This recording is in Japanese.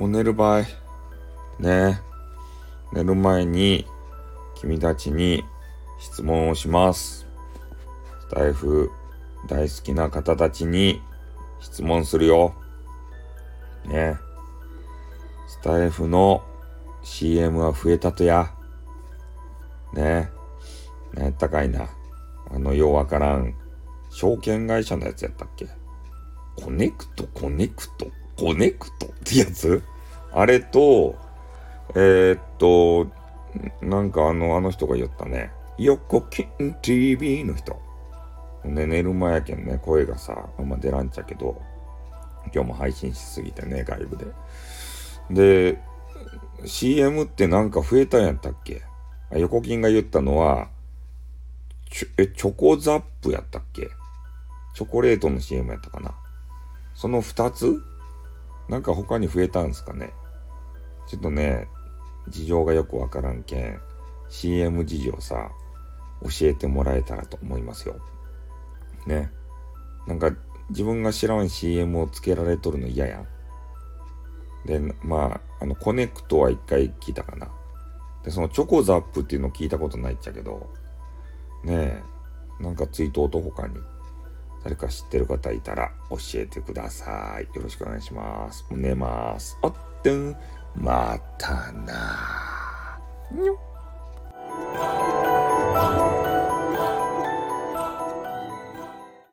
もう寝る場合、ね。寝る前に君たちに質問をします。スタイフ大好きな方たちに質問するよ。ね。スタイフの CM は増えたとや。ね。何やったかいな。あの、ようわからん。証券会社のやつやったっけ？コネクト、コネクト、コネクトってやつ？あれと、えー、っと、なんかあの、あの人が言ったね。横金 TV の人。ね、寝る前やけんね、声がさ、あんま出らんちゃけど、今日も配信しすぎてね、外部で。で、CM ってなんか増えたんやったっけ？横金が言ったのは、ちょ、え、チョコザップやったっけ？チョコレートの CM やったかな？その二つ？なんか他に増えたんすかねちょっとね、事情がよくわからんけん、CM 事情さ、教えてもらえたらと思いますよ。ね。なんか自分が知らん CM をつけられとるの嫌やん。で、まあ、あの、コネクトは一回聞いたかな。で、そのチョコザップっていうの聞いたことないっちゃけど、ねえ、なんかツイートと他に誰か知ってる方いたら教えてください。よろしくお願いします。寝ます。あっ、またな。